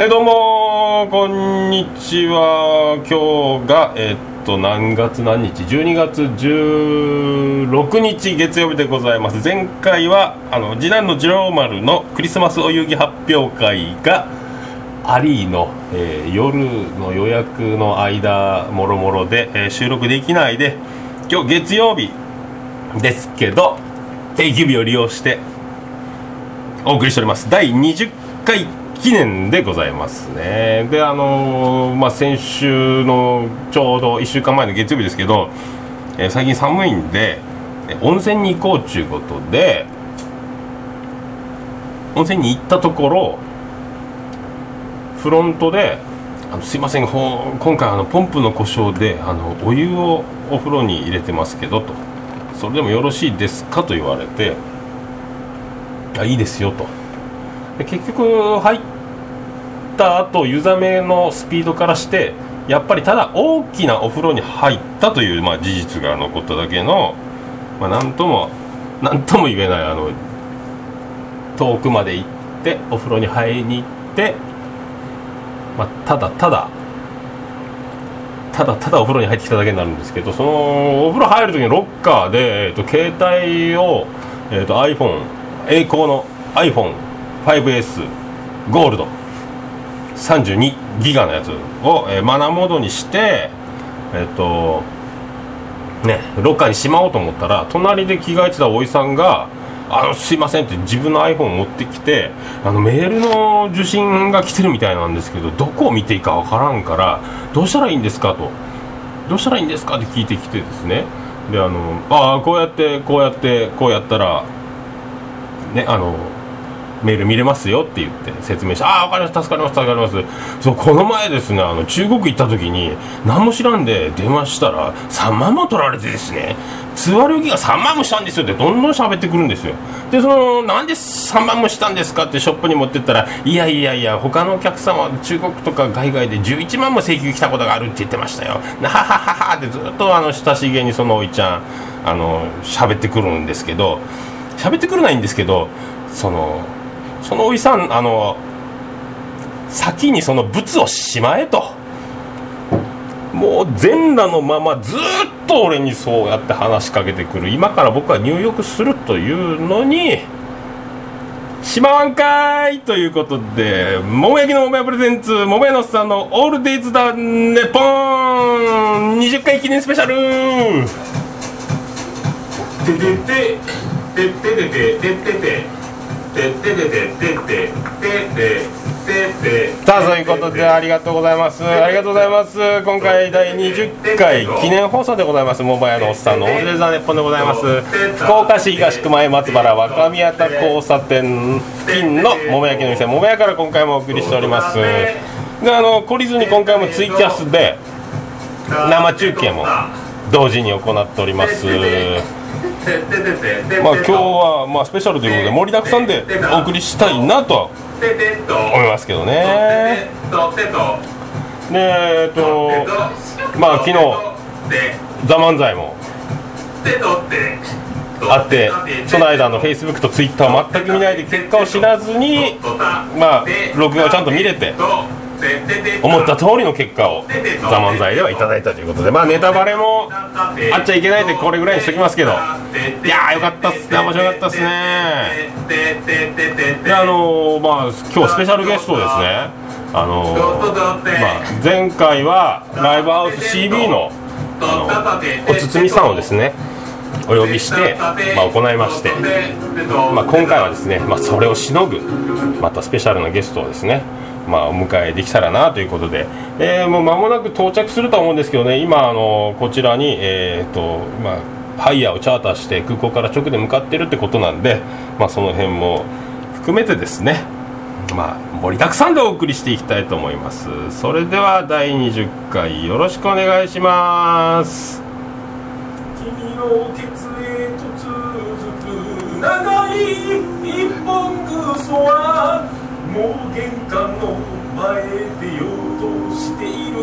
えどうもこんにちは。今日がえっと何月何日？12月16日月曜日でございます。前回はあの次男の次郎丸のクリスマスお遊戯発表会がアリーの、えー夜の予約の間もろもろで、えー収録できないで今日月曜日ですけど定休日を利用してお送りしております。第20回記念でございますね。であのーまあ先週のちょうど1週間前の月曜日ですけど、えー最近寒いんで温泉に行こうっちゅうことで温泉に行ったところフロントであの「すいませんほ今回あのポンプの故障であのお湯をお風呂に入れてますけど」と「それでもよろしいですか?」と言われて「あいいですよ」と。結局入った後湯冷めのスピードからしてやっぱりただ大きなお風呂に入ったという、まあ、事実が残っただけの、まあ、なんともなんとも言えないあの遠くまで行ってお風呂に入りに行って、まあ、ただただただただお風呂に入ってきただけになるんですけどそのお風呂入る時にロッカーで、えー、と携帯を、えー、と iPhone 栄光の 5S ゴールド。32ギガのやつを、えーマナーモードにしてえっ、とねロッカーにしまおうと思ったら隣で着替えてたおじさんが「あのすいません」って自分の iPhone を持ってきてあのメールの受信が来てるみたいなんですけどどこを見ていいかわからんからどうしたらいいんですかと。どうしたらいいんですかって聞いてきてですね。であのああこうやってこうやってこうやったらねあのメール見れますよって言って説明してああ分かりました助かります助かります。そうこの前ですねあの中国行った時に何も知らんで電話したら3万も取られてですね通話料金が3万もしたんですよってどんどん喋ってくるんですよ。でそのなんで3万もしたんですかってショップに持ってったらいやいやいや他のお客様は中国とか海外で11万も請求来たことがあるって言ってましたよ。なははははってずっとあの親しげにそのおいちゃんあの喋ってくるんですけど喋ってくるないんですけどそのそのおいさんあの先にその物をしまえと。もう全裸のままずっと俺にそうやって話しかけてくる。今から僕は入浴するというのにしまわんかーいということで桃焼きの桃屋プレゼンツ桃屋のさんの「オールデイズ・だネポン」20回記念スペシャル。ててててててててててて。さあそういうことでありがとうございます。ありがとうございます。今回第20回記念放送でございます桃屋のおっさんのオールザネッポンでございます。福岡市東区前松原若宮田交差点付近の桃焼きの店桃屋から今回もお送りしております。であの懲りずに今回もツイキャスで生中継も同時に行っております。まあ今日はまあスペシャルということで盛りだくさんでお送りしたいなとは思いますけどね。でえっとまあ昨日「ザ漫才もあってその間のフェイスブックとツイッターを全く見ないで結果を知らずにまあ録画をちゃんと見れて思った通りの結果を「ザ漫才ではいただいたということでまあネタバレもあっちゃいけないんでこれぐらいにしときますけどいやーよかったっすね。面白かったっすね。であのーまあ今日スペシャルゲストですね。あのーまあ、前回はライブハウス CB のあのお堤さんをですねお呼びして、まあ、行いまして、まあ、今回はですね、まあ、それをしのぐまたスペシャルなゲストをですねまあ、お迎えできたらなということで、えーもう間もなく到着するとは思うんですけどね、今、あのこちらに、えーとまあ、ハイヤーをチャーターして空港から直で向かってるってことなんで、まあ、その辺も含めてですね、まあ、盛りだくさんでお送りしていきたいと思います。それでは第20回よろしくお願いします。君のケツへと続く長い一本草はもう玄関の前でようとしている。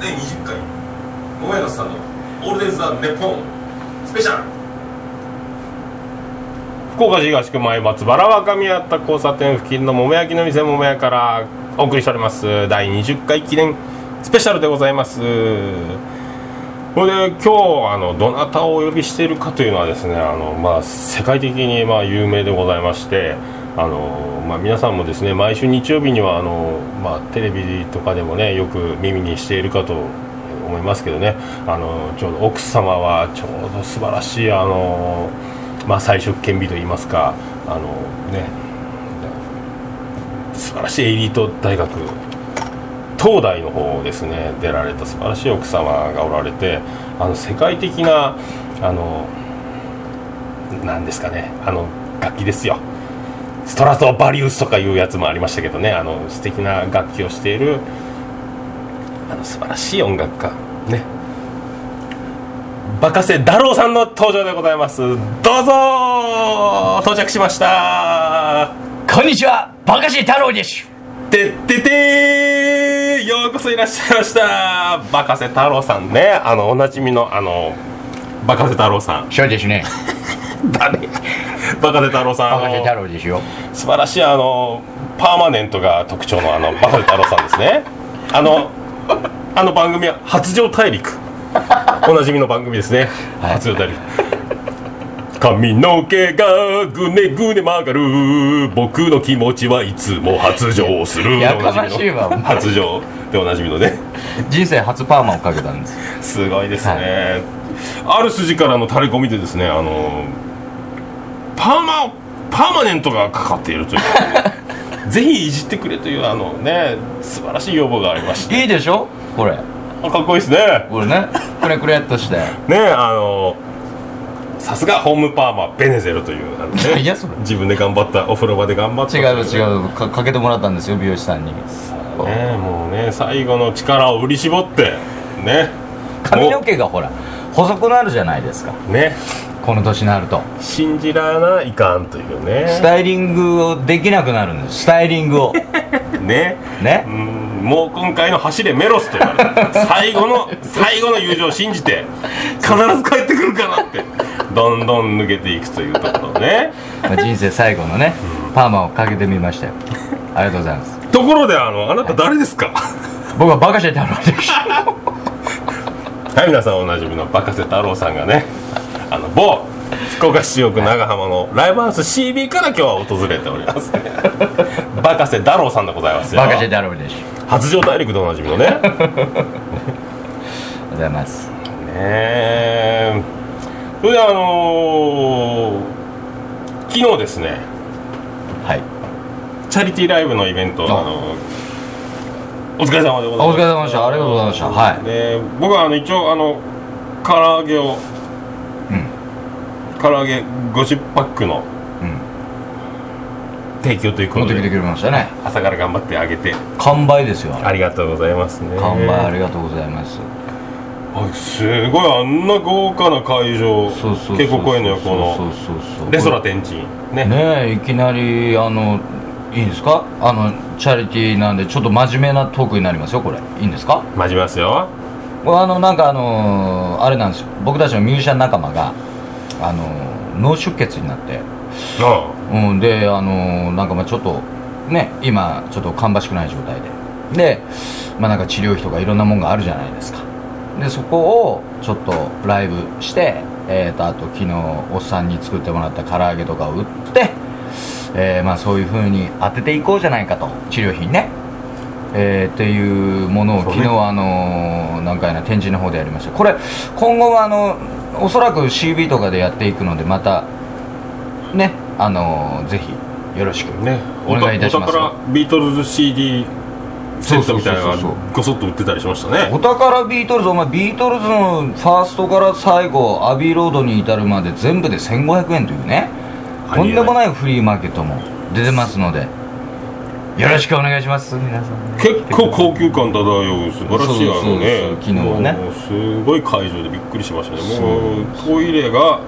第20回。桃屋のさんの「オールデン・ザ・ネポン」スペシャル。福岡市東区前松原若宮田交差点付近の桃焼きの店桃屋からお送りしております。第20回記念スペシャルでございます。これで今日あのどなたをお呼びしているかというのはですねあの、まあ、世界的にまあ有名でございましてあの、まあ、皆さんもですね毎週日曜日にはあの、まあ、テレビとかでもねよく耳にしているかと思いますけどねあのちょうど奥様はちょうど素晴らしいあの、まあ、才色兼備といいますかあのね素晴らしいエリート大学東大の方ですね出られた素晴らしい奥様がおられてあの世界的なあのなんですかねあの楽器ですよ。ストラトバリウスとかいうやつもありましたけどねあの素敵な楽器をしているあの素晴らしい音楽家ね。バカセダローさんの登場でございます。どうぞ到着しました。こんにちは。バカシ太郎です。てっててーようこそいらっしゃいました。バカセ太郎さんね。あのおなじみのあのバカセ太郎さん。そうですね。誰？バカセ太郎さんバカシあの太郎ですよ。素晴らしいあのパーマネントが特徴のあのバカセ太郎さんですね。あのあの番組は発情大陸。おなじみの番組ですね、はい。発情大陸髪の毛がぐねぐね曲がる。僕の気持ちはいつも発情する。やかましいわ発情。でおなじみのね。人生初パーマをかけたんです。すごいですね、ある筋からの垂れ込みでですねあのパーマパーマネントがかかっているという。ぜひいじってくれというあのね素晴らしい要望がありまして。いいでしょ？これ。あかっこいいですね。これね。くれくれっとして。ねあのさすがホームパーマベネゼルというね、いやそれ。自分で頑張ったお風呂場で頑張った。違う違うかかけてもらったんですよ美容師さんに。ねもうね最後の力を振り絞ってね。髪の毛がほら細くなるじゃないですか。ね。この年になると。信じらないかんというね。スタイリングをできなくなるんです。スタイリングを。ね。ね。うんもう今回の走れメロスと言われる最後の最後の友情を信じて必ず帰ってくるかなってどんどん抜けていくというところね。まあ人生最後のねパーマをかけてみましたよ。ありがとうございます。ところであのあなた誰ですか？僕はバカシ太郎ですはい皆さんおなじみのバカセ太郎さんがねあの某福岡市中央区長浜のライブハウス CB から今日は訪れております。バカセ太郎さんでございますよ。バカシ太郎です。発情大陸でおなじみのね。ございます。ねえそれであのー昨日ですね。はい。チャリティーライブのイベントあ。あのお疲れ様でございますお疲れ様でした。ありがとうございました。はい。で僕はあの一応あの唐揚げをうん。唐揚げ50パックのうん。提供ということで持ってきてくれましたね。朝から頑張ってあげて。完売ですよ。ありがとうございますね。完売ありがとうございます。あすごいあんな豪華な会場。そうそうそう稽古公園の横そうのレソラ天神ね。ねえいきなりあのいいんですか？あのチャリティーなんでちょっと真面目なトークになりますよこれ。いいんですか？待ちますよ。これあのなんかあのあれなんですよ。僕たちのミュージシャン仲間があの脳出血になって。あうん、であのーなんかまあちょっとね今ちょっと芳しくない状態で。でまあなんか治療費とかいろんなもんがあるじゃないですかでそこをちょっとライブしてえー、とあと昨日おっさんに作ってもらった唐揚げとかを売ってえーまあそういうふうに当てていこうじゃないかと。治療費にね。えーっていうものを昨日あのーなんかやな展示の方でやりました。これ今後はあのおそらく CB とかでやっていくのでまたねあのーぜひよろしくね。お願いいたしますお宝ビートルズ CD セットみたいなのがごそっと売ってたりしましたね。お宝ビートルズお前ビートルズのファーストから最後アビーロードに至るまで全部で1500円というね。とんでもないフリーマーケットも出てますので。よろしくお願いします皆さん。結構高級感漂う素晴らしいあのね。昨日はね。すごい会場でびっくりしましたね。もう。トイレが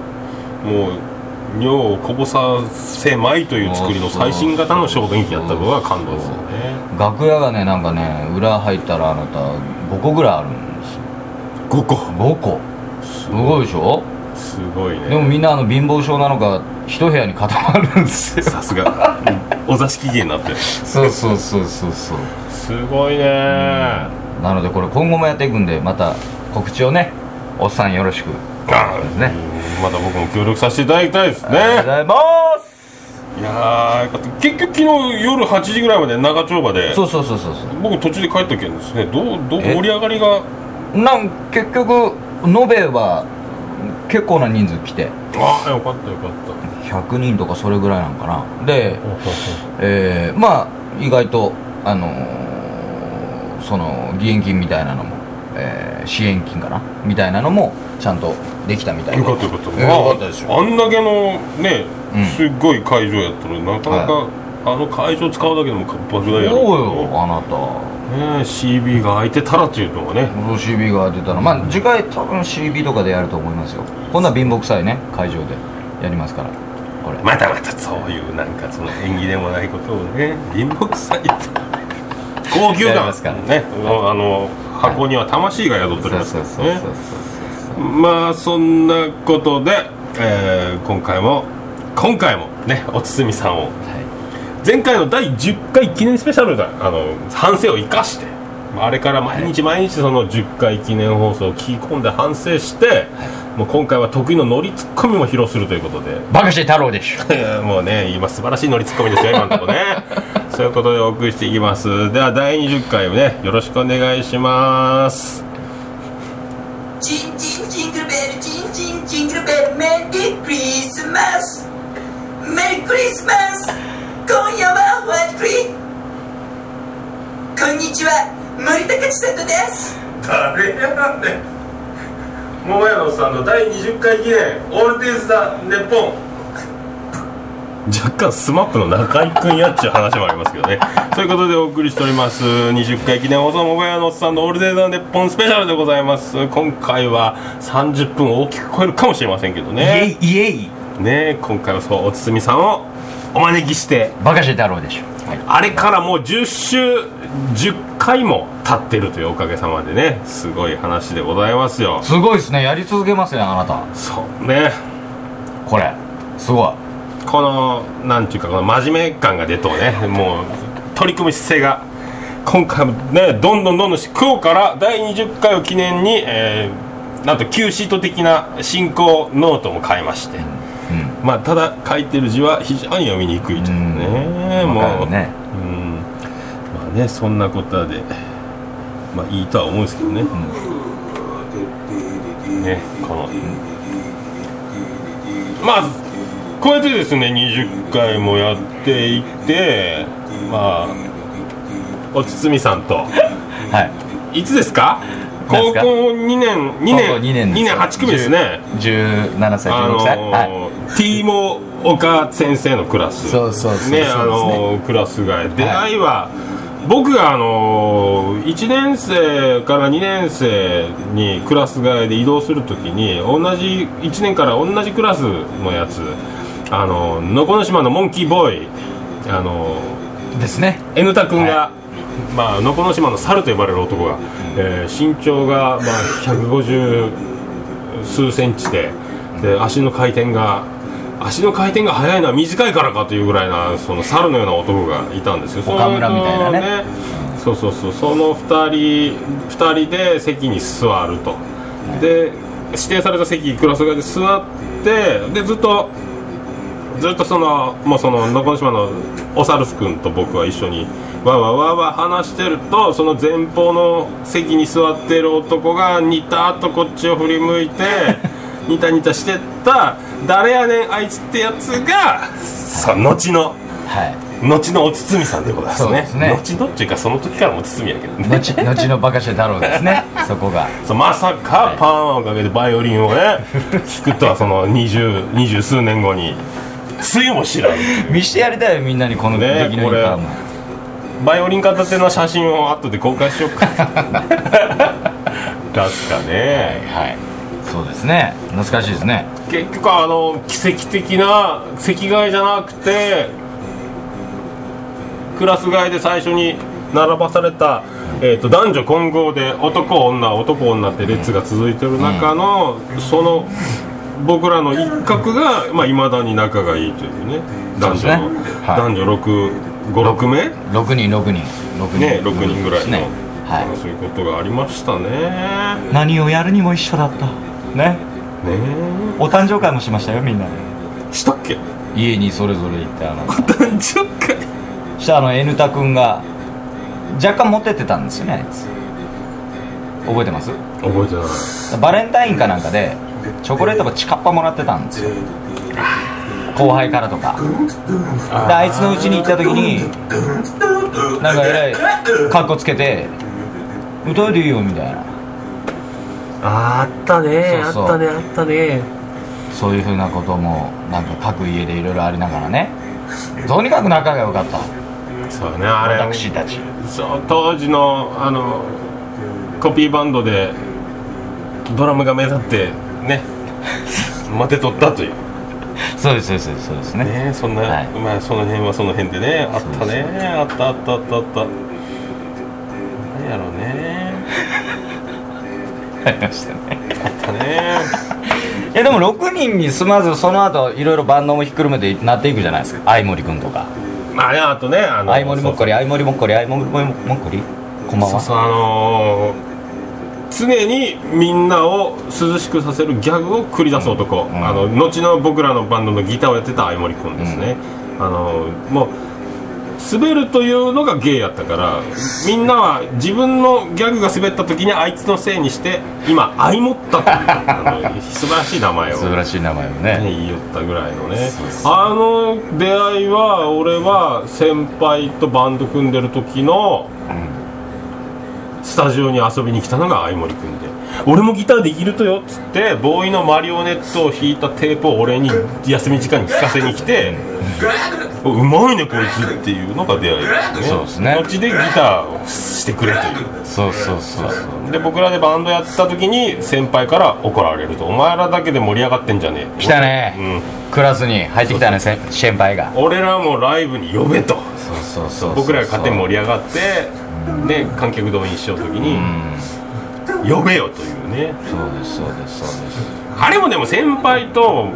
もう尿をこぼさせまいという作りの最新型の小便器やったのが感動ですよね。楽屋がねなんかね裏入ったらあなた5個ぐらいあるんですよ。5個。5個。すごいでしょ？すごいでもねみんなあの貧乏症なのか一部屋に固まるんですよ。さすが。お座敷芸になって。るそうそうそうそうそう。すごいね。なのでこれ今後もやっていくんでまた告知をねおっさんよろしくあですね。うんまた僕も協力させていただきたいですありがとうごねざいます。いや結局昨日夜8時ぐらいまで長丁場でそうそうそうそうそう。僕途中で帰ったけんですね。どうどうえ？盛り上がりが？なん結局延べは結構な人数来て。ああよかったよかった。100人とかそれぐらいなんかな。でえーまあ意外とあのーその義援金みたいなのも、えー支援金かな？みたいなのもちゃんとできたみたいで。よかったよかった、えーよかったですよ。あんだけのね、うん。すっごい会場やったのになかなか、あの会場使うだけでも莫大やろそうよあなた。ね CB が空いてたらっていうのがね。そう CB が出たら。まあ次回多分 CB とかでやると思いますよ。今度は貧乏くさいね会場でやりますから。これ。またまたそういうなんかその縁起でもないことをね貧乏くさいって。高級感。やりますから。ねあの箱には魂が宿っておりますね。まあそんなことで、えー今回も今回もねおつみさんをはい。前回の第10回記念スペシャルだあの反省を生かしてまああれから毎日毎日その10回記念放送を聞き込んで反省して、もう今回は得意のノリツッコミも披露するということで。バカして太郎でしょ。もうね今素晴らしいノリツッコミですよ今のところね そういうことでお送りしていきます。では第20回をねよろしくお願いします。チンチンジングルベルチンチンジングルベルメリークリスマス。メリークリスマス。今夜はホワイトクリこんにちは森高千里です。誰やなん。ね桃屋のおっさんの第20回記念オールディーズ・ザ・ネッポン若干スマップの中居君やっちゅう話もありますけどね。そういうことでお送りしております。20回記念放送桃屋のおっさんのオールディーズ・ザ・ネッポンスペシャルでございます。今回は30分を大きく超えるかもしれませんけどね。イエイ。イエイね今回はそうおつみさんをお招きして。バカして太郎でしょ、はい、あれからもう10週10回も経ってるというおかげさまでね。すごい話でございますよ。すごいですね。やり続けますねあなた。そうね。これ。すごいこのなんていうかこの真面目感が出とね。もう取り組む姿勢が。今回もねどんどんどんどん今日から第20回を記念に、えーなんと Q シート的な進行ノートも変えまして、うんまあただ書いてる字は非常に読みにくいというねうもうねうんまあねそんなことでまあいいとは思うんですけどね、ねこのまあこうやってですね20回もやっていってまあおつつみさんと。はい。いつですか？高校2年2年高校2年です2年8組ですね。17歳あ16歳、のはい。ー、ティーモ岡先生のクラス。そうそうそうね。ねあのークラスが。出会い。は、僕があのー、1年生から2年生にクラス替えで移動するときに同じ1年から同じクラスのやつあのー、のこの島のモンキーボーイあのーですね。N タ君が、はまあ、のこの島の猿と呼ばれる男が、えー身長が、まあ、150数センチでで足の回転が足の回転が速いのは短いからかというぐらいなその猿のような男がいたんですよ。岡村みたいなね。そのそうそうそうその2人二人で席に座ると。で指定された席クラス替えで座ってでずっとずっとそのもうそののこの島のおサルス君と僕は一緒にわーわーわーわー話してるとその前方の席に座ってる男がニタッとこっちを振り向いて ニタニタしてった誰やねんあいつってやつがその後のはい。後のおつつみさんでございますね。ね。後のっていうかその時からもおつつみやけどね。後後のバカして太郎ですねそこが。まさかパーマをかけてバイオリンをね弾くとはその二十二十数年後につゆも知らん。見してやりたいよみんなにこのね出来のいいパーマバイオリン片手の写真を後で公開しようか。確かね、はいそうですね。懐かしいですね。結局あの奇跡的な席替えじゃなくてクラス替えで最初に並ばされた、えー、と男女混合で男女男女って列が続いてる中の、その僕らの一角がいまあ、未だに仲がいいというね。男女ね。はい。男女656名6人6人。6人。ね6人ぐらいの、ね。はまあそういうことがありましたね。い何をやるにも一緒だった。ね。ね。お誕生会もしましたよみんなで。えしたっけ？家にそれぞれ行ってあの。誕生会？そしたらあの N タ君が若干持ってってたんですよねあいつ覚えてます覚えてないバレンタインかなんかでチョコレートがチカッパもらってたんですよ。後輩からとか。であいつの家に行った時になんかえらいカッコつけて「歌えていいよ」みたいな。ああったねそうそう。あったねあったね。そういうふうなこともなんか各家でいろいろありながらね。とにかく仲が良かった。そうねあれ。私たち。そう当時のあのコピーバンドでドラムが目立ってね。待てとったという。そうですそうですそうですね。ねそんな、はい。まあその辺はその辺でねあったねあったあったあったあった。何やろうね。ありましたね。あったね。いやでも6人に住まずその後いろいろバンドもひっくるめてなっていくじゃないですか。相森君とか。まあねあとねあの相森もっこり相森もっこり相森もっこり。こんばんは。そうそうあのー常にみんなを涼しくさせるギャグを繰り出す男、ん。あの後の僕らのバンドのギターをやってた相森君ですね、あのーもう滑るというのが芸やったからみんなは自分のギャグが滑った時にあいつのせいにして今相もったというあの 素晴らしい名前を素晴らしい名前をね、ね言いよったぐらいのね。あの出会いは俺は先輩とバンド組んでる時のスタジオに遊びに来たのが相森君で俺もギターできるとよっつってボーイのマリオネットを弾いたテープを俺に休み時間に聞かせに来てうまいねこいつっていうのが出会いですね。そうですね。後でギターをしてくれという。そうそうそうそう。で僕らでバンドやってた時に先輩から怒られると。お前らだけで盛り上がってんじゃねえ。来たね、うん。クラスに入ってきたねせ先輩が。俺らもライブに呼べと。そうそうそう。僕らが勝手に盛り上がってで観客動員しようときにうん。呼べよというね。そうですそうですそうです。あれもでも先輩と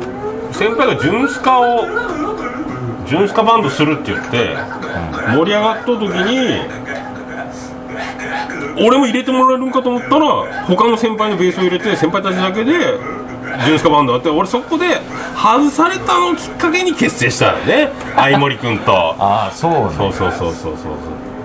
先輩がジュンスカをジュンスカバンドするって言って盛り上がった時に俺も入れてもらえるんかと思ったら他の先輩のベースを入れて先輩たちだけでジュンスカバンドやって俺そこで外されたのをきっかけに結成したよね。相森君と。ああそうね。そうそうそうそうそう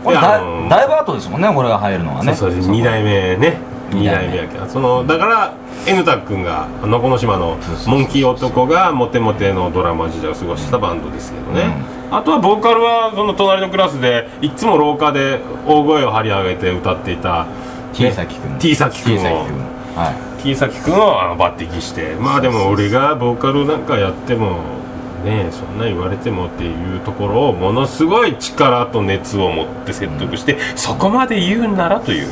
これだであのだいぶ後ですもんね俺が入るのはね。そうそう2代目ね。2二代目やけど。そのだから N タ君がのこの島のモンキー男がモテモテのドラマ時代を過ごしたバンドですけどね、あとはボーカルはその隣のクラスでいつも廊下で大声を張り上げて歌っていた T 崎君。T 崎君 T 崎を君。は T 崎君をあの抜擢して。まあでも俺がボーカルなんかやってもねそんな言われてもっていうところをものすごい力と熱を持って説得して、そこまで言うんならという。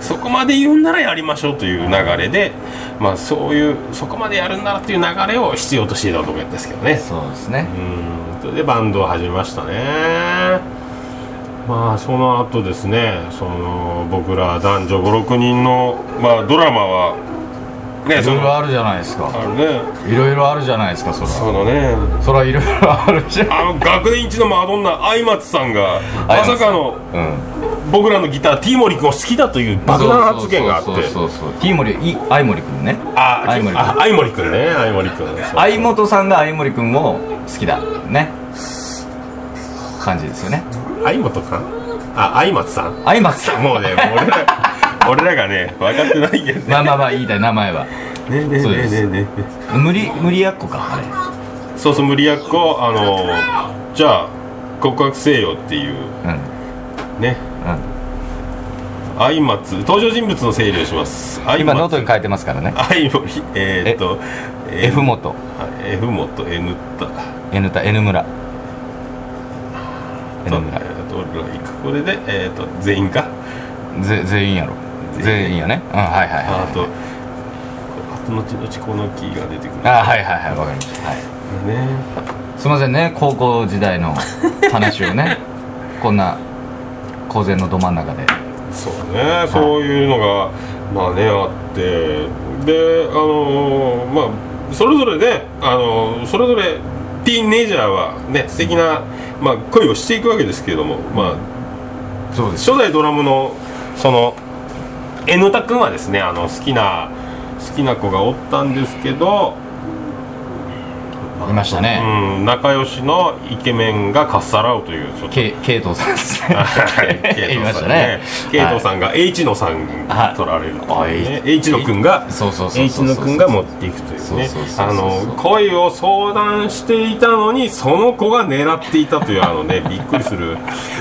そこまで言うんならやりましょうという流れで、まあそういうそこまでやるんならという流れを必要としていた男やったんですけどね。いそうですね。うん。それでバンドを始めましたね。まあその後ですねその僕ら男女56人の、まあ、ドラマはねいろいろあるじゃないですか。あるね。いろいろあるじゃないですかそら。そのね。そらいろいろあるじゃん。あの学年一のマドンナ相松さんがまさかのうん。僕らのギターティーモリ君を好きだという爆弾発言があって。そうそうそうそうティーモリい相森君ね。ああ相森君ね。相森君。相本さんが相森君を好きだ。ね。感じですよね。相本さんあ相松さん。相松さん。もうね俺ら俺らがね分かってないけどね。まあまあまあいいだよ名前は。ねえねえそうです。ねえねえねえ無理無理やっこかあれ。そうそう無理やっこあのじゃあ告白せよっていう。うん。ね。うん。相松登場人物の整理をします。相今ノー松トに書いてますからね。相森えーっと F 元。F 元 N タ N た N 村。と N 村。これでえーっと全員か？ぜ全員やろ全員やね。うんはいはいはい。あと後々このキーが出てくる。あはいはいはいわかりました。はい。ね。すいませんね高校時代の話をね。こんな公然のど真ん中で。そうね、そういうのがまあねあって。であのーまあそれぞれねあのそれぞれティーンネイジャーはね素敵な、まあ、恋をしていくわけですけれども、まあ、そうです。初代ドラムのその N タ君はですねあの好きな好きな子がおったんですけど、いましたね、うん、仲良しのイケメンがかっさらうというちょっと。ケケイトさんですね。ケイいまトさんしたね。ケイトさんが H 野さんにはい取られるね。H 野君がそうそうそう H 野君が持っていくというね。恋を相談していたのにその子が狙っていたというあのね びっくりする。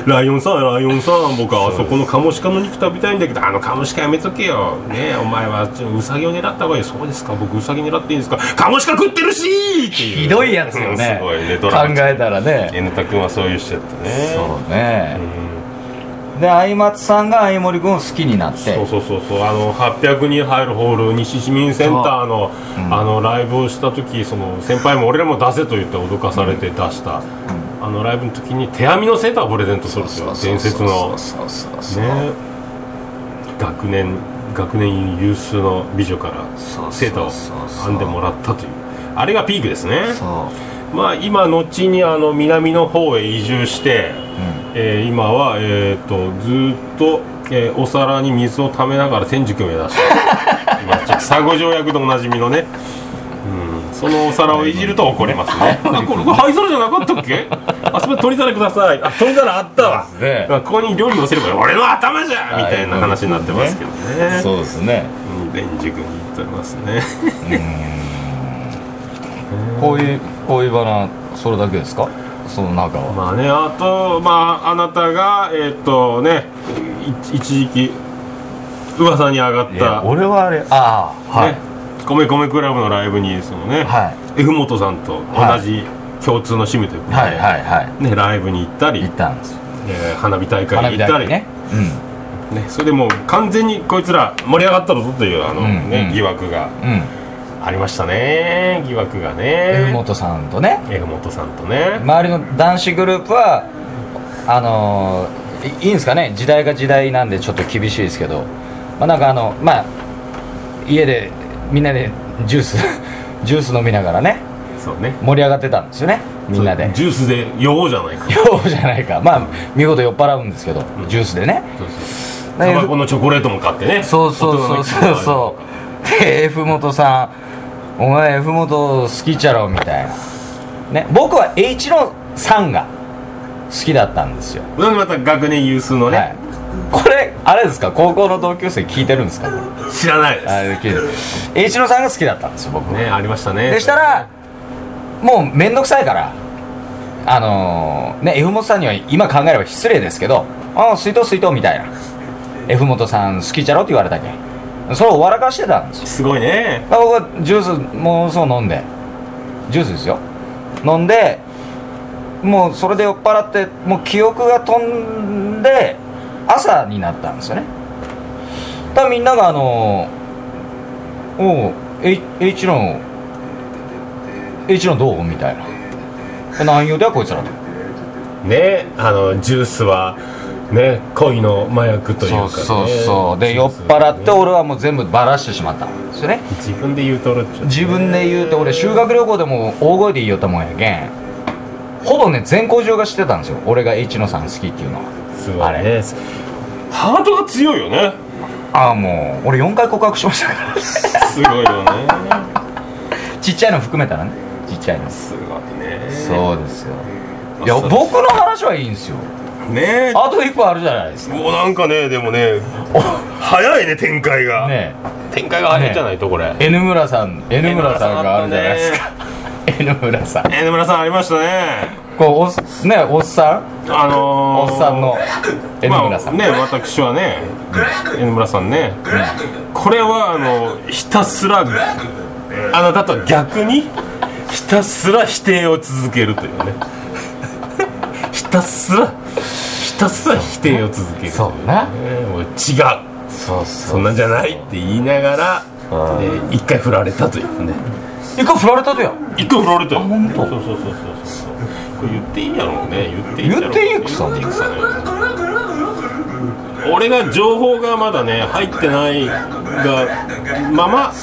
ライオンさんライオンさん僕はあそこのカモシカの肉食べたいんだけどあのカモシカやめとけよ。ねお前はちょウサギを狙った方がいい。そうですか僕ウサギ狙っていいんですか。カモシカ食ってるしっていうひどいやつよね。ねド考えたらね。N タ君はそういう人やったね。そうね、で相松さんが相森君を好きになって。そうそうそうそう。あの800人入るホール西市民センターの,、あのライブをした時その先輩も俺らも出せと言って脅かされて出した、あのライブの時に手編みのセーターをプレゼントするんですよ。伝説の。そうそうそうね。学年学年有数の美女からセーターを編んでもらったというあれがピークですね。まあ今後にあの南の方へ移住して、えー今は、えー、とずーっと、えーお皿に水をためながら天竺を目指して。佐護条約でおなじみのね、うん、そのお皿をいじると怒りますね。あこれこれ灰皿じゃなかったっけ？あそこで取り皿ください。あ取り皿あったわ、ね。あここに料理をすれば俺の頭じゃみたいな話になってますけどね。そうですね。うん天竺に行ってますねこういうこういう花それだけですか？その中は。まあねあとまああなたがえーっとねい一時期噂に上がった俺はあれああはい、ね米米クラブのライブにそのね、は F 元さんと同じ共通の趣味ということで、はいはいはい。ね、ライブに行ったり行、ったんです。よえー花火大会に行ったり。ね。うん。ねそれでもう完全にこいつら盛り上がったぞというあの、うんねうん。疑惑が。うんありましたね疑惑がね。F 本さんとね。F 元さんとね。周りの男子グループはあのーいいいんですかね？時代が時代なんでちょっと厳しいですけど。まあなんかあのまあ家でみんなでジュース ジュース飲みながらね。そうね。盛り上がってたんですよねみんなで。ジュースで酔おうじゃないか。ようじゃないか。まあ見事酔っ払うんですけど、ジュースでね。そうそう。タバコのチョコレートも買ってね。そうそうそうそうそう。で F 本さんお前 F 本好きちゃろみたいな。ね僕は H の3が好きだったんですよ、うなんでまた学年有数のね、はい。これあれですか？高校の同級生聞いてるんですか？知らないです。あ H の3が好きだったんですよ僕。はねありましたね。でしたらもう面倒くさいからあのーね F 本さんには今考えれば失礼ですけど「ああ水筒水筒」みたいな。F 本さん好きじゃろって言われたけ？んそれを笑かしてたんですよ。すごいね。まあ僕はジュースもうそう飲んで。ジュースですよ。飲んでもうそれで酔っ払ってもう記憶が飛んで朝になったんですよね。だからみんながあの「おう H, H の H のどう?」みたいな「何用だよこいつら」と。ねあのジュースはね恋の麻薬というか、ね、そうそうそう。で酔っ払って俺はもう全部バラしてしまった。んですよね。自分で言うとるっちゅう自分で言うて俺修学旅行でも大声で言いよったもんやけん。ほぼね全校中が知ってたんですよ。俺が H 野さん好きっていうのは。すごいあれ。ねハートが強いよね。ああもう俺4回告白しましたから。すごいよね。ちっちゃいの含めたらね。ちっちゃいの。すごいね。そうですよ。いや僕の話はいいんですよね。あと1個あるじゃないですか。もうなんかねでもね早いね展開が、ね。展開が早いんじゃないとこれ。え N 村さん N 村さんがあるじゃないですか。N 村さん。N 村さん。ありましたね。こうおっねおっさん？あのー、おっさんの N 村さん、まあ、ね私はね N 村さんね、これはあのひたすらあなたとは逆にひたすら否定を続けるというねひたすらひたすら否定を続ける。そうね。もう違う。そうそんなんじゃないって言いながらうん。で一回振られたという。ね。一回振られたとや。一回振られたよ。本当？そうそうそうそうそう。これ言っていいんやろうね。言っていいんやろ言っていい草言っていい草ね俺が情報がまだね入ってないがまま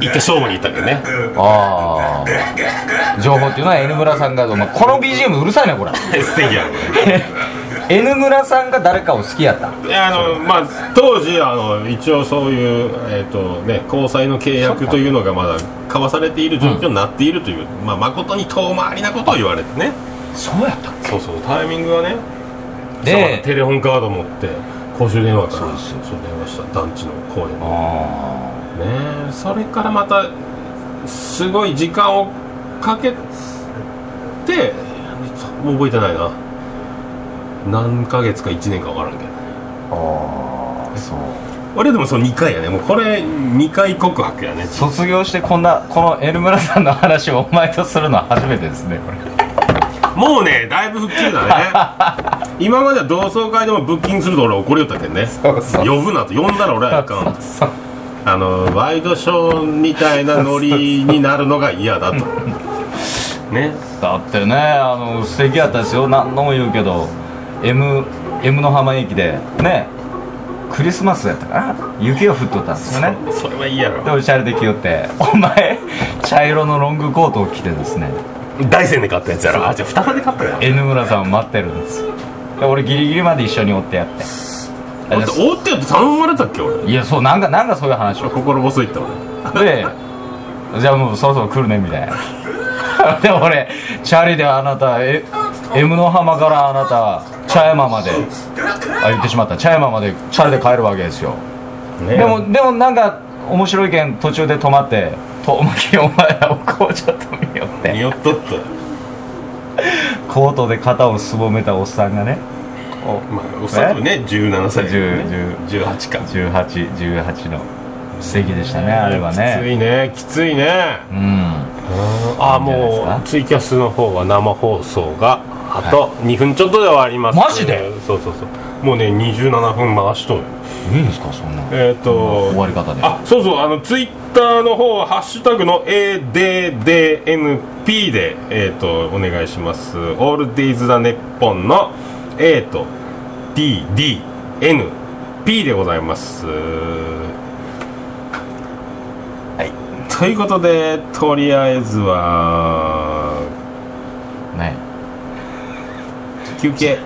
一回勝負に行ったけどね。ああ情報っていうのは N 村さんが、まあ、この BGM うるさいねこれ。素敵や。こ N 村さんが誰かを好きやった。れいやあのまあ当時あの一応そういう、えーとね、交際の契約というのがまだ交わされている状況になっているという、まあ誠に遠回りなことを言われてね。そうやったそうそうタイミングがねでテレホンカード持って公衆電話からそうですよそう電話した団地の公園ねえそれからまたすごい時間をかけてもう覚えてないな。何ヶ月か1年か分からんけどああそう。俺でもその2回やね。もうこれ2回告白やね。卒業してこんなこの N 村さんの話をお前とするのは初めてですねこれもうねだいぶ吹っ切れたね。今までは同窓会でもブッキングすると俺怒りよったけんね。呼ぶなと呼んだら俺はあかん。あのワイドショーみたいなノリになるのが嫌だと。ね。だってねあの素敵やったですよ。何度も言うけど M, M の浜駅でねクリスマスやったかな。雪が降っとったんですよね。そそれはいいやでろおしゃれで着よって。お前茶色のロングコートを着てですね大山で買ったやつやろ。あじゃあ双葉で買ったや N 村さんを待ってるんです。よで俺ギリギリまで一緒に追ってやって。だって大手やって頼まれたっけ俺？いやそうなんかなんかそういう話を心細いって俺。でじゃあもうそろそろ来るねみたいな。で俺チャリであなたえ M の浜からあなた茶山まで。あ言ってしまった。茶山までチャリで帰るわけですよ、ねでもでもなんか面白いけん途中で止まって遠巻きお前らをこうちょっと見よって。によっとっとコートで肩をすぼめたおっさんがね。こうまあおっさんとね17歳、ね、10 18か。1818の素敵でしたねあれはきつねいねきついね。うん。あいいんじゃないですか？もうツイキャスの方は生放送があと2分ちょっとで終わります。マジで？そうそうそうもうね27分回しとる。いいんですかそんなえっ、と終わり方で。あそうそうあのツイッターの方は「ハッシュタグの #ADDNP」で、えー、とお願いします「オールディーズ・ザ・ネッポン」の A と DDNP でございます。はい。ということでとりあえずはね。休憩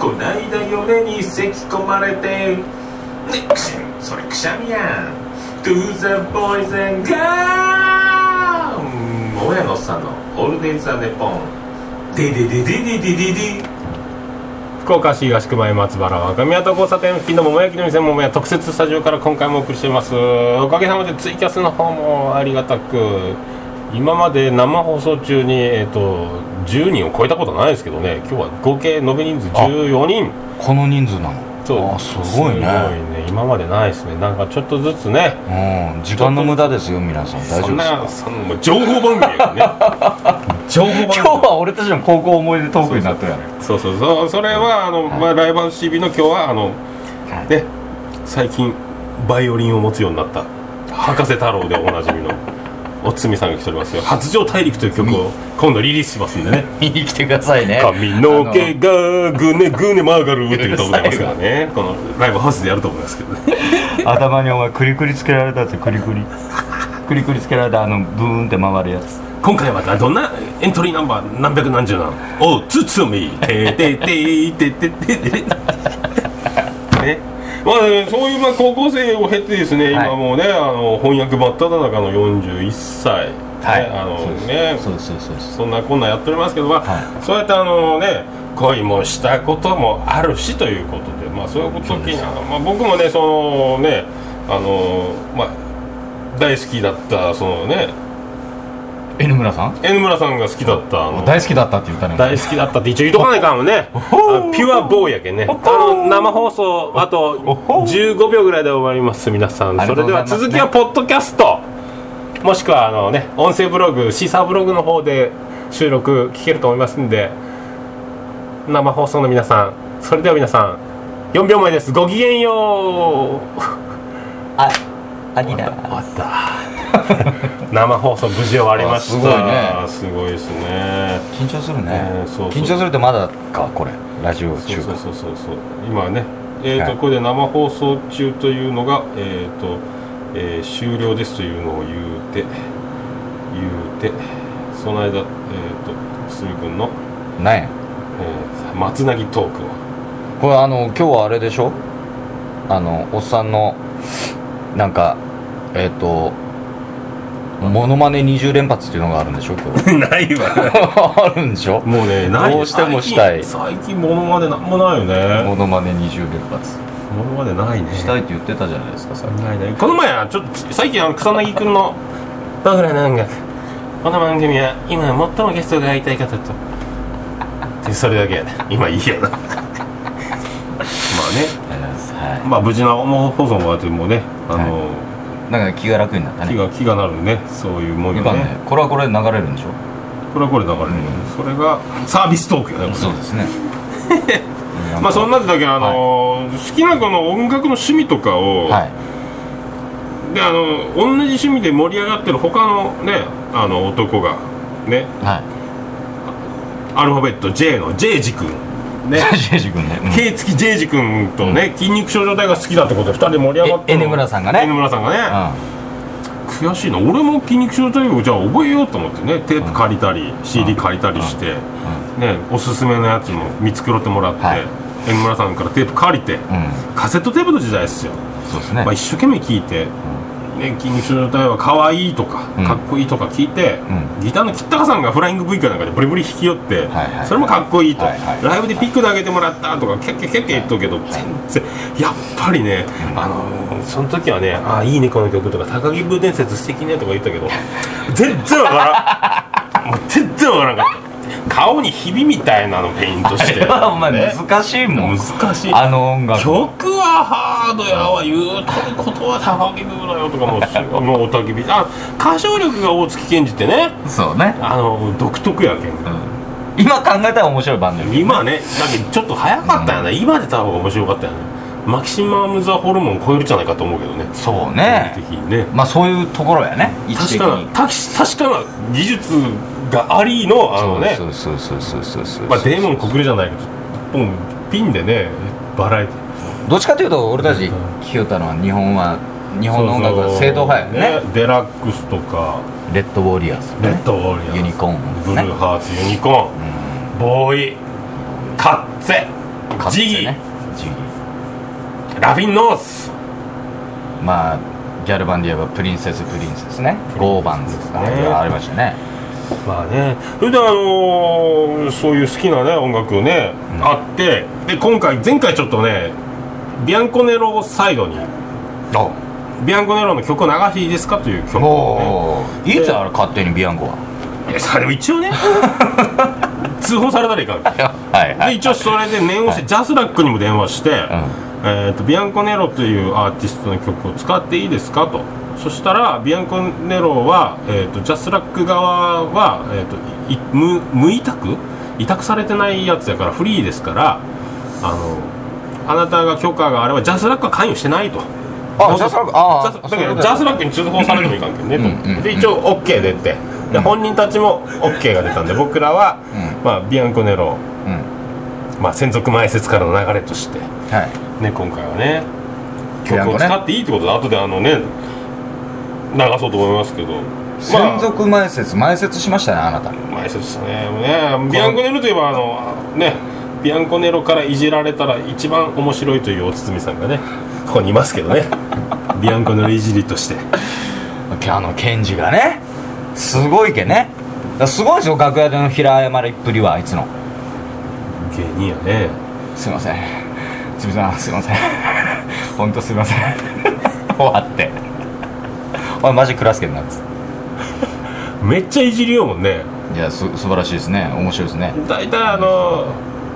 こないだ嫁に咳き込まれてねくしゃそれくしゃみやん To the boys and girls 大家のさんのオールデイズ・ザ・ネポンデデデデデデデデ福岡市東区前松原若宮と交差点付近の桃焼きの店桃屋特設スタジオから今回もお送りしています。おかげさまでツイキャスの方もありがたく今まで生放送中に、えー、と10人を超えたことないですけどね。今日は合計延べ人数14人。この人数なの？そう。あすごいね。今までないですね。なんかちょっとずつね。うん。時間の無駄ですよ皆さん。大丈夫ですそんな情報番組やね。情報番組。今日は俺たちの高校思い出トークになったよね。そうそうそう。それはあの、まあ、ライブハウス TV の今日はあのね最近バイオリンを持つようになった。博士太郎でおなじみのおつみさんが来ておりますよ「発情大陸」という曲を今度リリースしますんでね。見に来てくださいね。髪の毛がぐねぐね曲がるっていうと思いますからね。このライブハウスでやると思いますけどね。頭にお前クリクリつけられたやつクリクリ。クリクリつけられたあのブーンって回るやつ。今回はどんなエントリーナンバー何百何十何。おつつみててててててててねまあね、そういうまあ高校生を経てですね、はい。今もうねあの翻訳真っ只中の41歳、ねあのそうです。ね。そうですそうですそうです。そんなこんなやっておりますけど、まあはそうやってあのね恋もしたこともあるしということでまあそういうことにまあ、僕もねそのねあのまあ大好きだったそのね N 村さん？N 村さんが好きだった大好きだったって言ったね。大好きだったって一応言っとかないかんもね。あピュアボーイやけんね。あの生放送あと15秒ぐらいで終わります皆さん。ありそれでは続きはポッドキャスト。もしくはあのね音声ブログシーサーブログの方で収録聞けると思いますんで生放送の皆さん。それでは皆さん4秒前です。ごきげんよう。あアディダ終わった生放送無事終わりました。あすごいね。すごいですね。緊張するね、緊張するってまだかこれ。ラジオ中。そうそうそうそう今ねえーとはい。これで生放送中というのがえっ、と、えー終了ですというのを言うて言うてその間えっ、とすぐ君の、なんや？えー松なぎトークを。これあの今日はあれでしょ？あのおっさんのなんかえっ、とモノマネ20連発っていうのがあるんでしょ？今日 ないわ。あるんでしょ？もうねない。どうしてもしたい。最近最近モノマネなんもないよね。モノマネ20連発。モノマネないね。したいって言ってたじゃないですかさっきないねこの前はちょっと最近あの草薙君の「僕らの音楽」この番組は今最もゲストが会いたい方と。でそれだけ。今いいやな。まあね。はまあ無事な放送もあってもうねあの、いなんか気が楽になったね。気が気がなるね。そういうもんよ今ねね。これはこれで流れるんでしょ？これはこれだからね、それがサービストークやねこれ。そうですね。まあそんなだけどあのー好きなこの音楽の趣味とかを、はい。であの同じ趣味で盛り上がってる他のねあの男がね。はい。アルファベット J の J ジ君ね。ジェジ君ね、うん。K 付き J ジ君とね、筋肉症状体が好きだってことで2人で盛り上がってえ N 村さんがね。N 村さんがね、う悔しいな。俺も筋肉症状体をじゃあ覚えようと思ってねテープ借りたり、CD 借りたりして、ねおすすめのやつも見繕ってもらって、はい。N 村さんからテープ借りて、んうん。カセットテープの時代ですよ、そうですね、まあ、一生懸命聴いて、ね、筋肉症状体は可愛いとか、うん。かっこいいとか聞いて、うギターの吉高さんがフライング V かなんかでブリブリ弾き寄って、はいはい。それもかっこいいと、はいはい。ライブでピックで上げてもらったとかキャッキャッキャッキャ言っとくけど、全然やっぱりね、あのーその時はね「ああいいねこの曲」とか「高木ブー伝説素敵ね」とか言ったけど全然わからん。もう全然わからんかった顔にひびみたいなのペイントして。お前ね。難しいもん。難しい。あの音楽。曲はハードやわ言うとることは高木ブーだよとかもう もうおたけび。あ歌唱力が大月健二ってね。そうね、あの独特やけん。今考えたら面白いバンドよ今ねだけどちょっと早かったよね、今出た方が面白かったよね。マキシマム・ザ・ホルモン超えるんじゃないかと思うけどね。そうね。ね。まあそういうところやね。確かなた確かな技術がありのあのねそうそうそうそうそうそうまあ、デーモン国連じゃないけどポンピンでねバラエティどっちかというと俺たち聞きたのは日本は日本の音楽は正統派やねデラックスとかレッドウォリアーズ、レッドウォリアーズユニコーンブルーハーツユニコーン、ボーイカッツェジギねジギラフィンノースまあギャルバンで言えばプリンセスプリンセスねゴーバンズとかありましたねまあね。それであのーそういう好きなね音楽ね、うん。あってで今回前回ちょっとねビアンコネロサイドにビアンコネロの曲を流していいですかという曲をおおいつあれ勝手にビアンコは？ねいやそれも一応ね 通報されたらいかん はいで一応それで念をして、ジャスラックにも電話して、ん。えーと「ビアンコネロというアーティストの曲を使っていいですか?」とそしたらビアンコネロは、えー、とジャスラック側は、えー、とい無無委託？委託されてないやつやからフリーですからあのあなたが許可があればジャスラックは関与してないと。あジャスラックジャスだけどジャスラックに通報されてもいかんけんねと、うんうん。で一応 OK 出て。で本人たちも OK が出たんで僕らは、うまあ、ビアンコネロうん。まあ、専属前説からの流れとして、はい。ね、今回はね曲を使っていいってことで後であのね流そうと思いますけど。専属前説前説しましたねあなた。前説したね。ねビアンコネロといえばあのねビアンコネロからいじられたら一番面白いというお堤さんがねここにいますけどね。ビアンコネロいじりとして。あのケンジがねすごいけね。すごいですよ楽屋での平謝りっぷりはあいつの。芸人やね。すいません。つみさんすいません。本当すいません。終わってお前マジクラスケになっつって めっちゃいじりようもんね。いやす素晴らしいですね。面白いですね。大体あの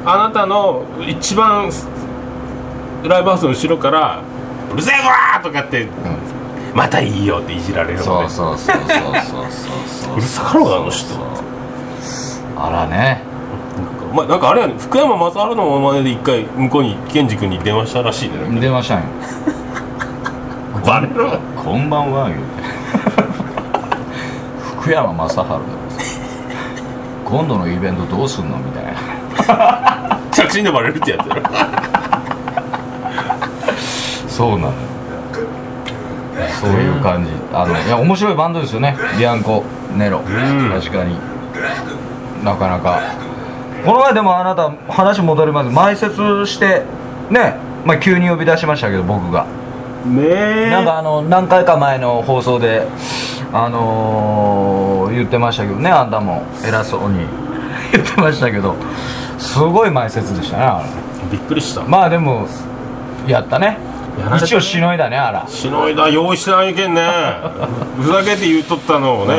あなたの一番ライブハウスの後ろから「うるせえこら!」とかって「またいいよ」っていじられるのね。そうそうそうそうそうそうそう。うるさかろうがあの人。あらね。まあ、なんかあれやね。福山雅治のモノマネで一回向こうに健二君に電話したらしいね。出ましたんよ。バレろこんばんは言うて福山雅治で今度のイベントどうすんのみたいな。着信でバレるってやつ。やろそうなのよ。そういう感じ。あのいや面白いバンドですよね。ビアンコネロ。ん。確かに。なかなか。この前でもあなた話戻ります。前説してね。まあ急に呼び出しましたけど僕が。ねえ。なんかあの何回か前の放送であのー言ってましたけどねあんたも。偉そうに。言ってましたけど。すごい前説でしたねあれ。びっくりした。まあでもやったね。一応しのいだねあら。しのいだ用意してないけんね。ふざけて言うとったのをね、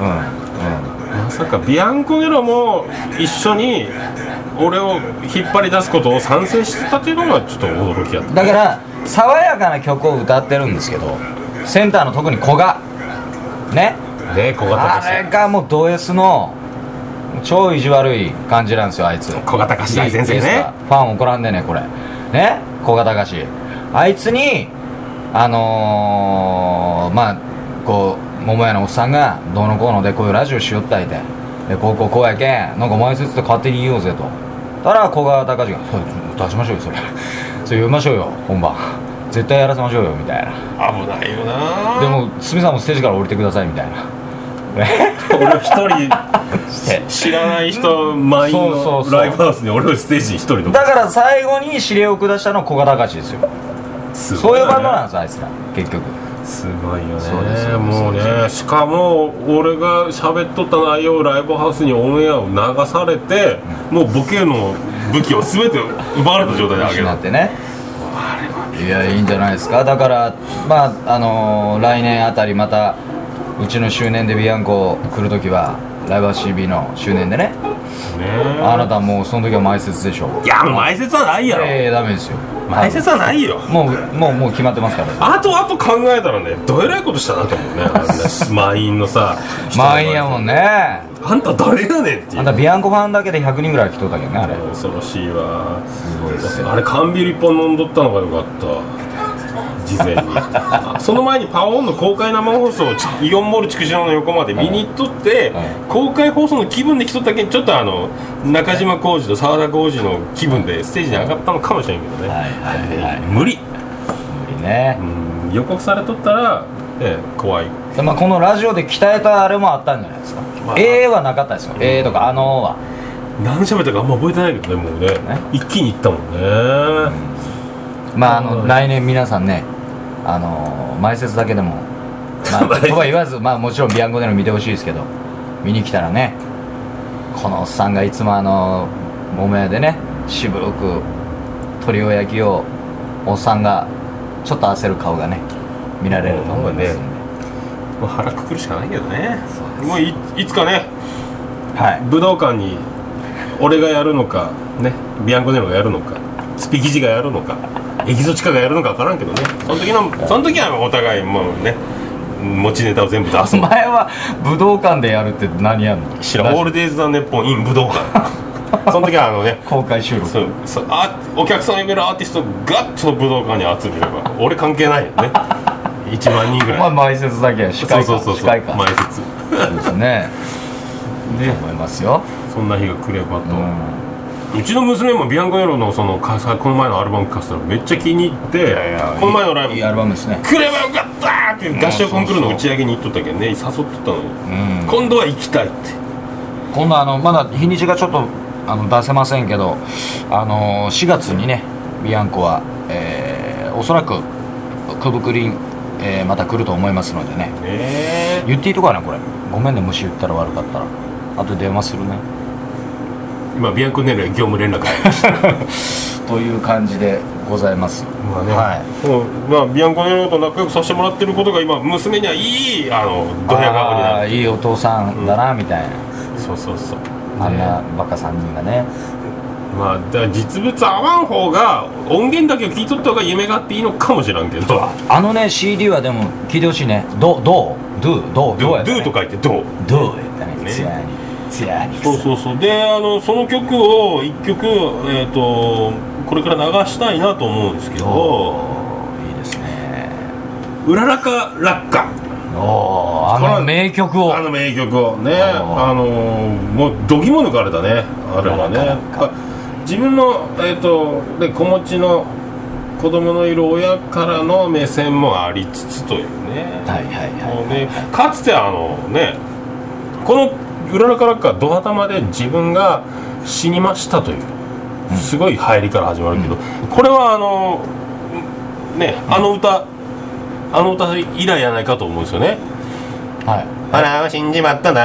うんうん。まさかビアンコネロも一緒に俺を引っ張り出すことを賛成してたっていうのがちょっと驚きだった。だから爽やかな曲を歌ってるんですけどセンターの特に古賀ね。ね小型あ化しれがもうド S の超意地悪い感じなんですよあいつ。小型化し大先生ね。か？ファン怒らんでねこれ。ね？小型化し。あいつにあのー、まあこう桃屋のおっさんがどうのこうのでこういうラジオしよったいて。でこうこうこうやけんなんか前説で勝手に言おうぜと。たら小川隆が「そう出しましょうよそれ。それ呼びましょうよ本番絶対やらせましょうよ」みたいな。危ないよな。でも鷲見さんもステージから降りてくださいみたいな。ね俺を一人 知らない人満員のライブハウスに俺をステージに一人とだから最後に指令を下したのは小川隆ですよ。すそういうバンドなんんですあいつら。結局。すごいよね。そうですよもうねしかも俺が喋っとった内容をライブハウスにオンエアを流されて、もうボケの武器を全て奪われた状態であげる失ってねいやいいんじゃないですか。だからまああのー来年あたりまたうちの周年でビアンコ来るときはライブハウス CB の周年でね。ねあなたもうその時は前説でしょいやもう前説はないやろ、ええダメですよ。前説はないよ。もうもうもう決まってますから。あとあと考えたらねどえらいことしたなと思うね。満員のさ満員やもんねあんた誰やねんっていう。あんたビアンコファンだけで100人ぐらい来とったけどねあれ。恐ろしいわ。すごいですよあれ缶ビール一本飲んどったのがよかった。事前に。あ その前にパオンの公開生放送をちイオンモール筑紫野の横まで見に行っとって、はい。公開放送の気分で来とったけんちょっとあの中島浩二と澤田浩二の気分でステージに上がったのかもしれんけどね、はいはいはい。無理。無理ね。うん。予告されとったら、ええ、怖い。でまあ、このラジオで鍛えたあれもあったんじゃないですか、まあええはなかったですよ、ええとかあのーは。何喋ったかあんま覚えてないけどねもうね。ね。一気にいったもんね、まああのはい。来年皆さんねあのー前説だけでもまあ は言わずまあもちろんビアンコでの見てほしいですけど見に来たらねこのおっさんがいつもあの桃屋でね渋く鶏を焼きをおっさんがちょっと焦る顔がね見られると思いますんで、もう腹くくるしかないけどね。もういいつかねはい。武道館に俺がやるのかねビアンコネロがやるのかスピキジがやるのかエキゾチカがやるのか分からんけどね。その時のその時はお互いもうね持ちネタを全部出す。お前は武道館でやるって何やんの？知らん。オールデイズ・ザ・ネッポン in 武道館。その時はあのね公開収録。そうそうあお客さんを呼べるアーティストをガッと武道館に集めれば俺関係ないよね1万人ぐらい、まあ前説だけ。や司会か。そうそうそうそう。前説そうですね。ね。思いますよ。そんな日が来ればと、うちの娘もビアンコネロのそのこの前のアルバム聴かせたらめっちゃ気に入ってこの前のライブいいアルバムですね。来ればよかったーって合唱コンクールの打ち上げに行っとったけどね。誘っとったのに、うん。今度は行きたいって。今度あのまだ日にちがちょっとあの出せませんけどあの4月にねビアンコは、えーおそらくくぶくりん、えーまた来ると思いますのでね。ね言っていいとこかなこれ。ごめんねもし言ったら悪かったら。あと電話するね。今ビアンコネロへ業務連絡入りました。という感じでございます。まあね、はい。うんまあ、ビアンコネロと仲良くさせてもらってることが今娘にはいいあのドヤ顔になる。いいお父さんだな、みたいな。そうそうそう。あんなね。バカ3人がねまあだ実物合わん方が音源だけを聞いとった方が夢があっていいのかもしれんけど。あのね CD はでも聞いてほしいね。どうどう？どう？どう？ドゥどドゥと書いてどう？やったね？ね。ツヤにツヤにそうそうそう。であのその曲を一曲えっ、とこれから流したいなと思うんですけど。いいですね「うららか落下」おーあの名曲を。あの名曲を。ね。ああのーもうどぎも抜かれたね。あれはね自分の、えー、とで子持ちの子供のいる親からの目線もありつつというね。はいはいはいねかつてあのねこの「うららからか」ドア玉で自分が死にましたというすごい入りから始まるけど、これはあのねあの歌、あの歌以来やないかと思うんですよね。はい「あら死んじまったな」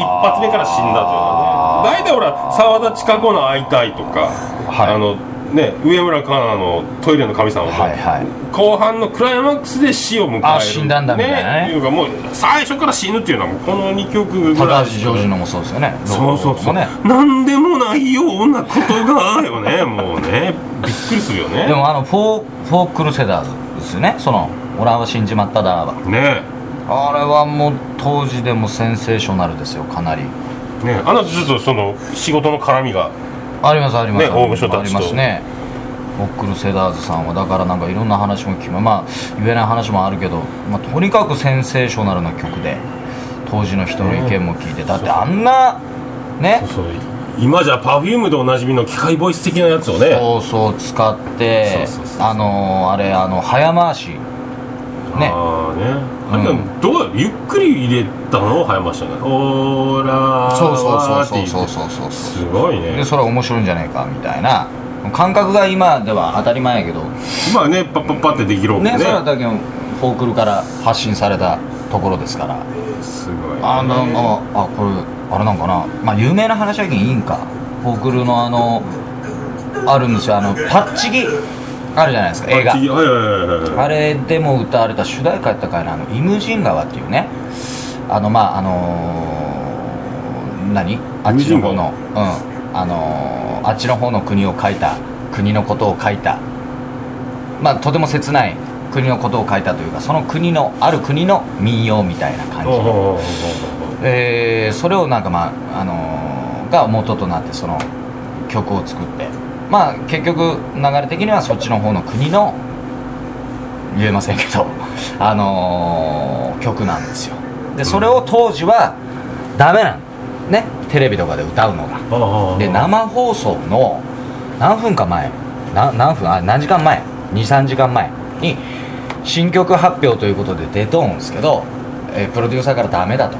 一発目から死んだというのはね大体ほら澤田千佳子の「会いたい」とか、はい。あのね上村かなの「トイレの神様も」はいはい。後半のクライマックスで死を迎える。あ死んだんだみたいな。ねいうかもう最初から死ぬっていうのはこの2曲ぐらい。高橋ジョージのもそうですよね。そうそうそう、ね。なんでもないようなことがよね もうね。びっくりするよね。でもあのフォーフォーククルセダーズですよね。その「俺は死んじまっただ」はね。あれはもう当時でもセンセーショナルですよかなりねあのちょっとその仕事の絡みが。ありますあります、ね大御所たちと。ありますね。フォークルセダーズさんはだからなんかいろんな話も聞く。まあ言えない話もあるけど、まあ、とにかくセンセーショナルな曲で当時の人の意見も聞いてだってあんなね？そう今じゃ Perfume でおなじみの機械ボイス的なやつをね。そうそう使ってそうそうそうあのーあれあの早回し。ね。ああね、うん。あれどうゆっくり入れたの？を早ましたねオーラーそうそうそうそうそうそうそう。すごいねでそれは面白いんじゃないかみたいな。感覚が今では当たり前やけど。まあねパッパッパってできるわけね。ねそれはだけどフォークルから発信されたところですから。すごい、ね、あなんかあこれあれなんかな。まあ有名な話やけんいいんかフォークルのあのあるんですよ。あのパッチギあるじゃないですか映画。あれでも歌われた主題歌やったかいなあの「イムジン川」っていうね。あのまああのー何？あっちの方の。うん。あのーあっちの方の国を書いた国のことを書いた。まあとても切ない国のことを書いたというかその国のある国の民謡みたいな感じ。ほうほうほうほうえーそれをなんかまああのーが元となってその曲を作ってまあ結局流れ的にはそっちの方の国の言えませんけど あのー曲なんですよ。でそれを当時はダメなのね。テレビとかで歌うのが。で生放送の何分か前な何分あ何時間前？23時間前に新曲発表ということで出とんですけど、えープロデューサーからダメだと。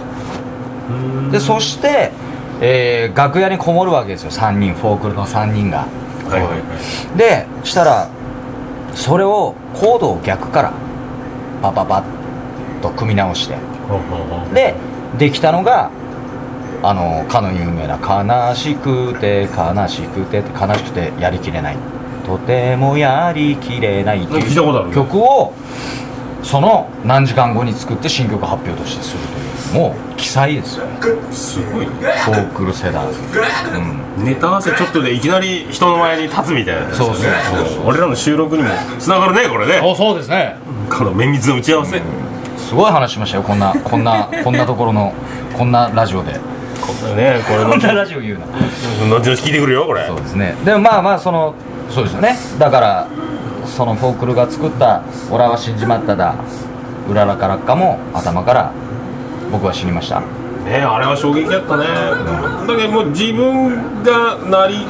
うん。でそして、えー楽屋にこもるわけですよ。3人フォークルの3人がはいはいはい。でしたらそれをコードを逆からパパパッと組み直して。でできたのがあのかの有名な「悲しくて悲しくて」って悲しくてやりきれない。とてもやりきれないっていう曲をその何時間後に作って新曲発表としてするというもう奇才ですよ。すごいね。フォークルセダーズうんネタ合わせちょっとでいきなり人の前に立つみたいな。やつそうそうそう。俺らの収録にもつながるねこれね。そうですね。この綿密の打ち合わせ。すごい話しましたよ。こんなこんなこんなところのこんなラジオで。こんなねこれの。こんなラジオ言うな。後々聞いてくるよこれ。そうですね。でもまあまあそのそうですよね。だからそのフォークルが作った「オラは死んじまっただ」「うららからっか」も頭から僕は死にました。ねあれは衝撃やったね。だけどもう自分が成り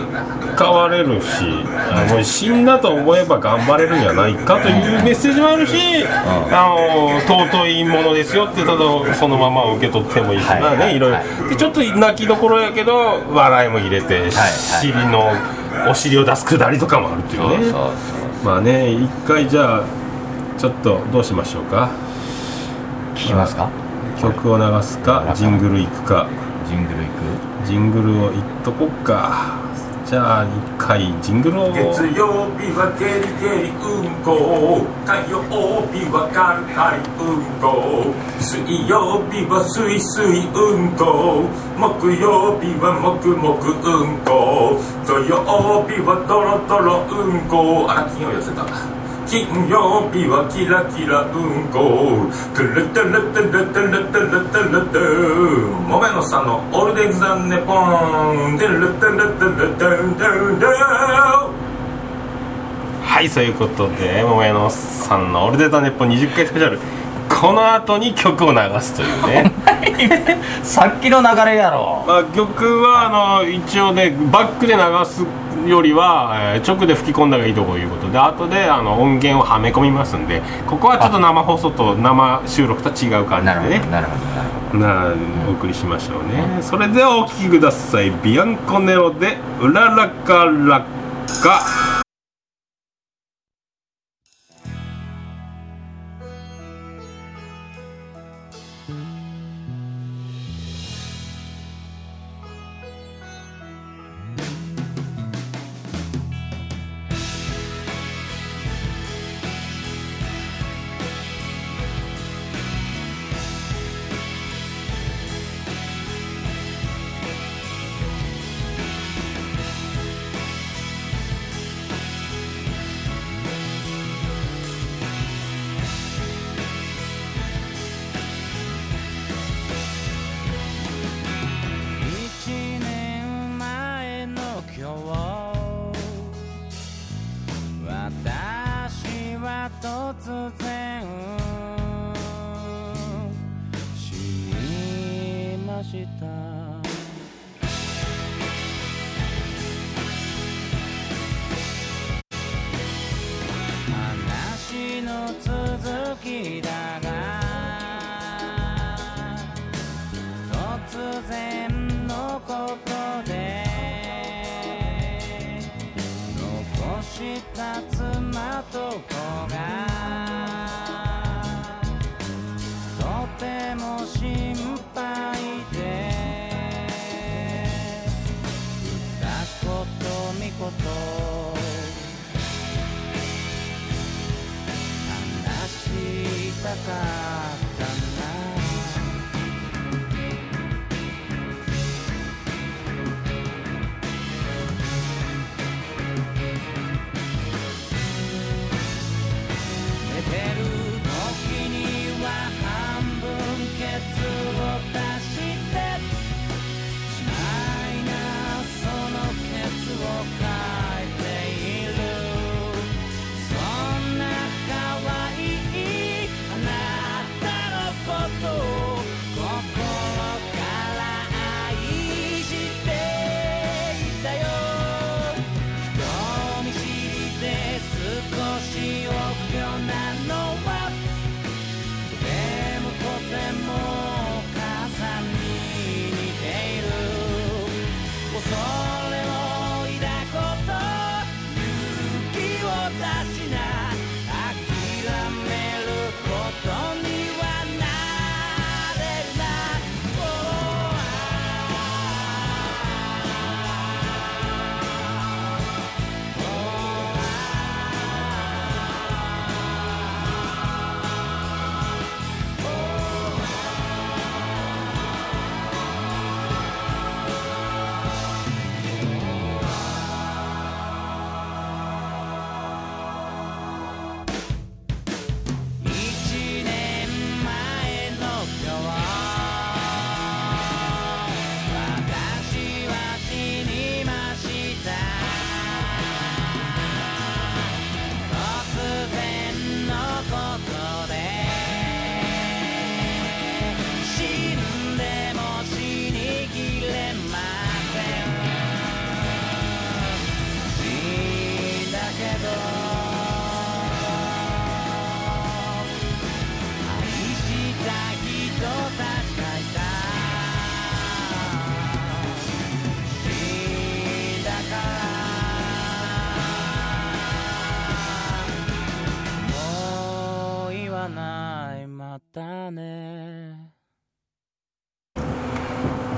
変われるし、あの死んだと思えば頑張れるんじゃないかというメッセージもあるし、あの尊いものですよってただそのまま受け取ってもいいし、はいまあねい。ろいろ。はでちょっと泣きどころやけど笑いも入れて、尻のお尻を出すくだりとかもあるっていうね。そうまあね一回じゃあちょっとどうしましょうか。聞きますか？曲を流すかジングル行くか。ジングルいく？ジングルを言っとこっかじゃあ一回ジングルを。月曜日はゲリゲリうんこ火曜日はカルカリうんこ水曜日はすいすいうんこ木曜日はもくもくうんこ土曜日はドロドロうんこあら金曜寄せた。金曜日はキラキラうんこトゥルトゥルトゥルトゥルトゥルトゥルトゥもめのさんのオールデイズザンネポントゥルトゥルトゥルトゥルトゥルはいそういうことで桃屋のさんの「オールデータネッポン」20回スペシャルこの後に曲を流すというねさっきの流れやろまあ曲はあの一応ねバックで流すよりは、えー直で吹き込んだ方がいいということで後であの音源をはめ込みますんでここはちょっと生放送と生収録とは違う感じなるほでねどなるほどなるほど。なお送りしましょうね。それではお聴きください。ビアンコネロで「うららかラッ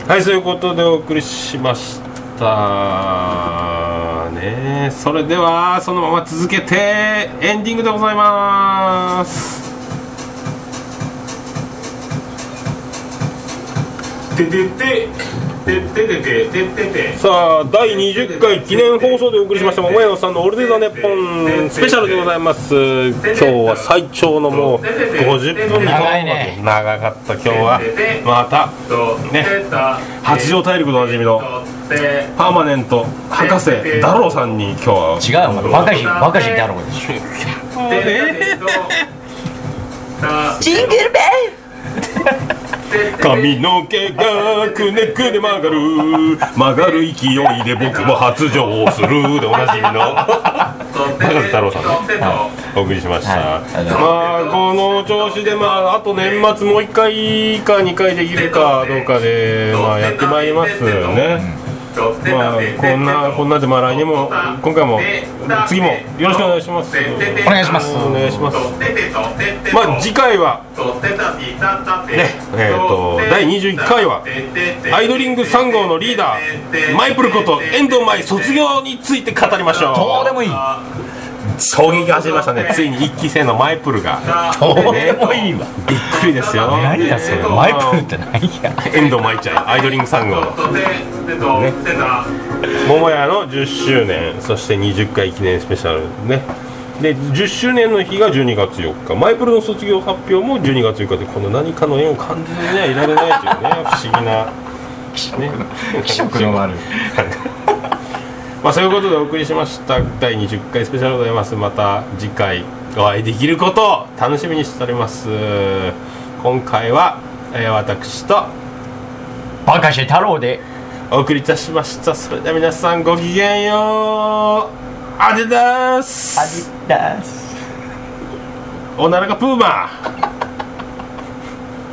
はいそういうことでお送りしましたね。それではそのまま続けてエンディングでございます。ててて。ててててててて。さあ第20回記念放送でお送りしました桃屋さんの「オールデイザネッポン」スペシャルでございます。今日は最長のもう50分長いね。長かった今日は。またね八丈大陸でおなじみのパーマネント博士ダローさんに今日は。違うよお前バカシバカシだろうでしょジングルベ髪の毛がくねくね曲がる。曲がる勢いで僕も発情する。でおなじみの。高瀬太郎さんね。お送りしました、はい。まあこの調子でまああと年末もう1回か2回できるかどうかでまあやってまいりますね、まあこんなこんなでまあ来年も今回も次もよろしくお願いします。お願いします。お願いします。まあ次回はねえー、と第21回はアイドリング3号のリーダーマイプルこと遠藤舞卒業について語りましょう。どうでもいい衝撃が走りましたね。ついに1期生のマイプルが。どうでもいいわびっくりですよ。何やそれ？マイプルって何や？遠藤舞ちゃんアイドリング3号の。桃屋の10周年そして20回記念スペシャル。ね。で10周年の日が12月4日。マイプルの卒業発表も12月4日でこの何かの縁を感じずにはいられないというね不思議な。ね。気色の悪い まあそういうことでお送りしました。第20回スペシャルでございます。また次回お会いできることを楽しみにしております。今回は、えー私とバカして太郎で。お送りいたしました。それでは皆さんごきげんよう。アディダス。アディダス。おならがプーマ。ー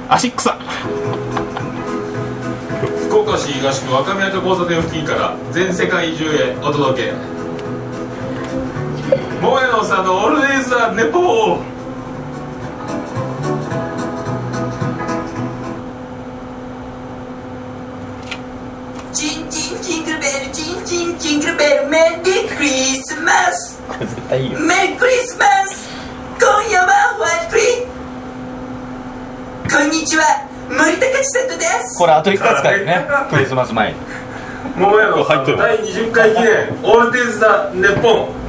足草福岡市東区若宮と交差点付近から全世界中へお届け。桃屋のさんのオールデイズ・ザ・ネポー。ジングルベルジンジンジングルベルメリークリスマス。これ絶対いいよ。メリークリスマス。今夜はホワイトクリーこんにちは森高千里です。これあと1回使えるねクリスマス前に。桃屋の入ってるの第20回記念オールデイズ・ザ・ネポン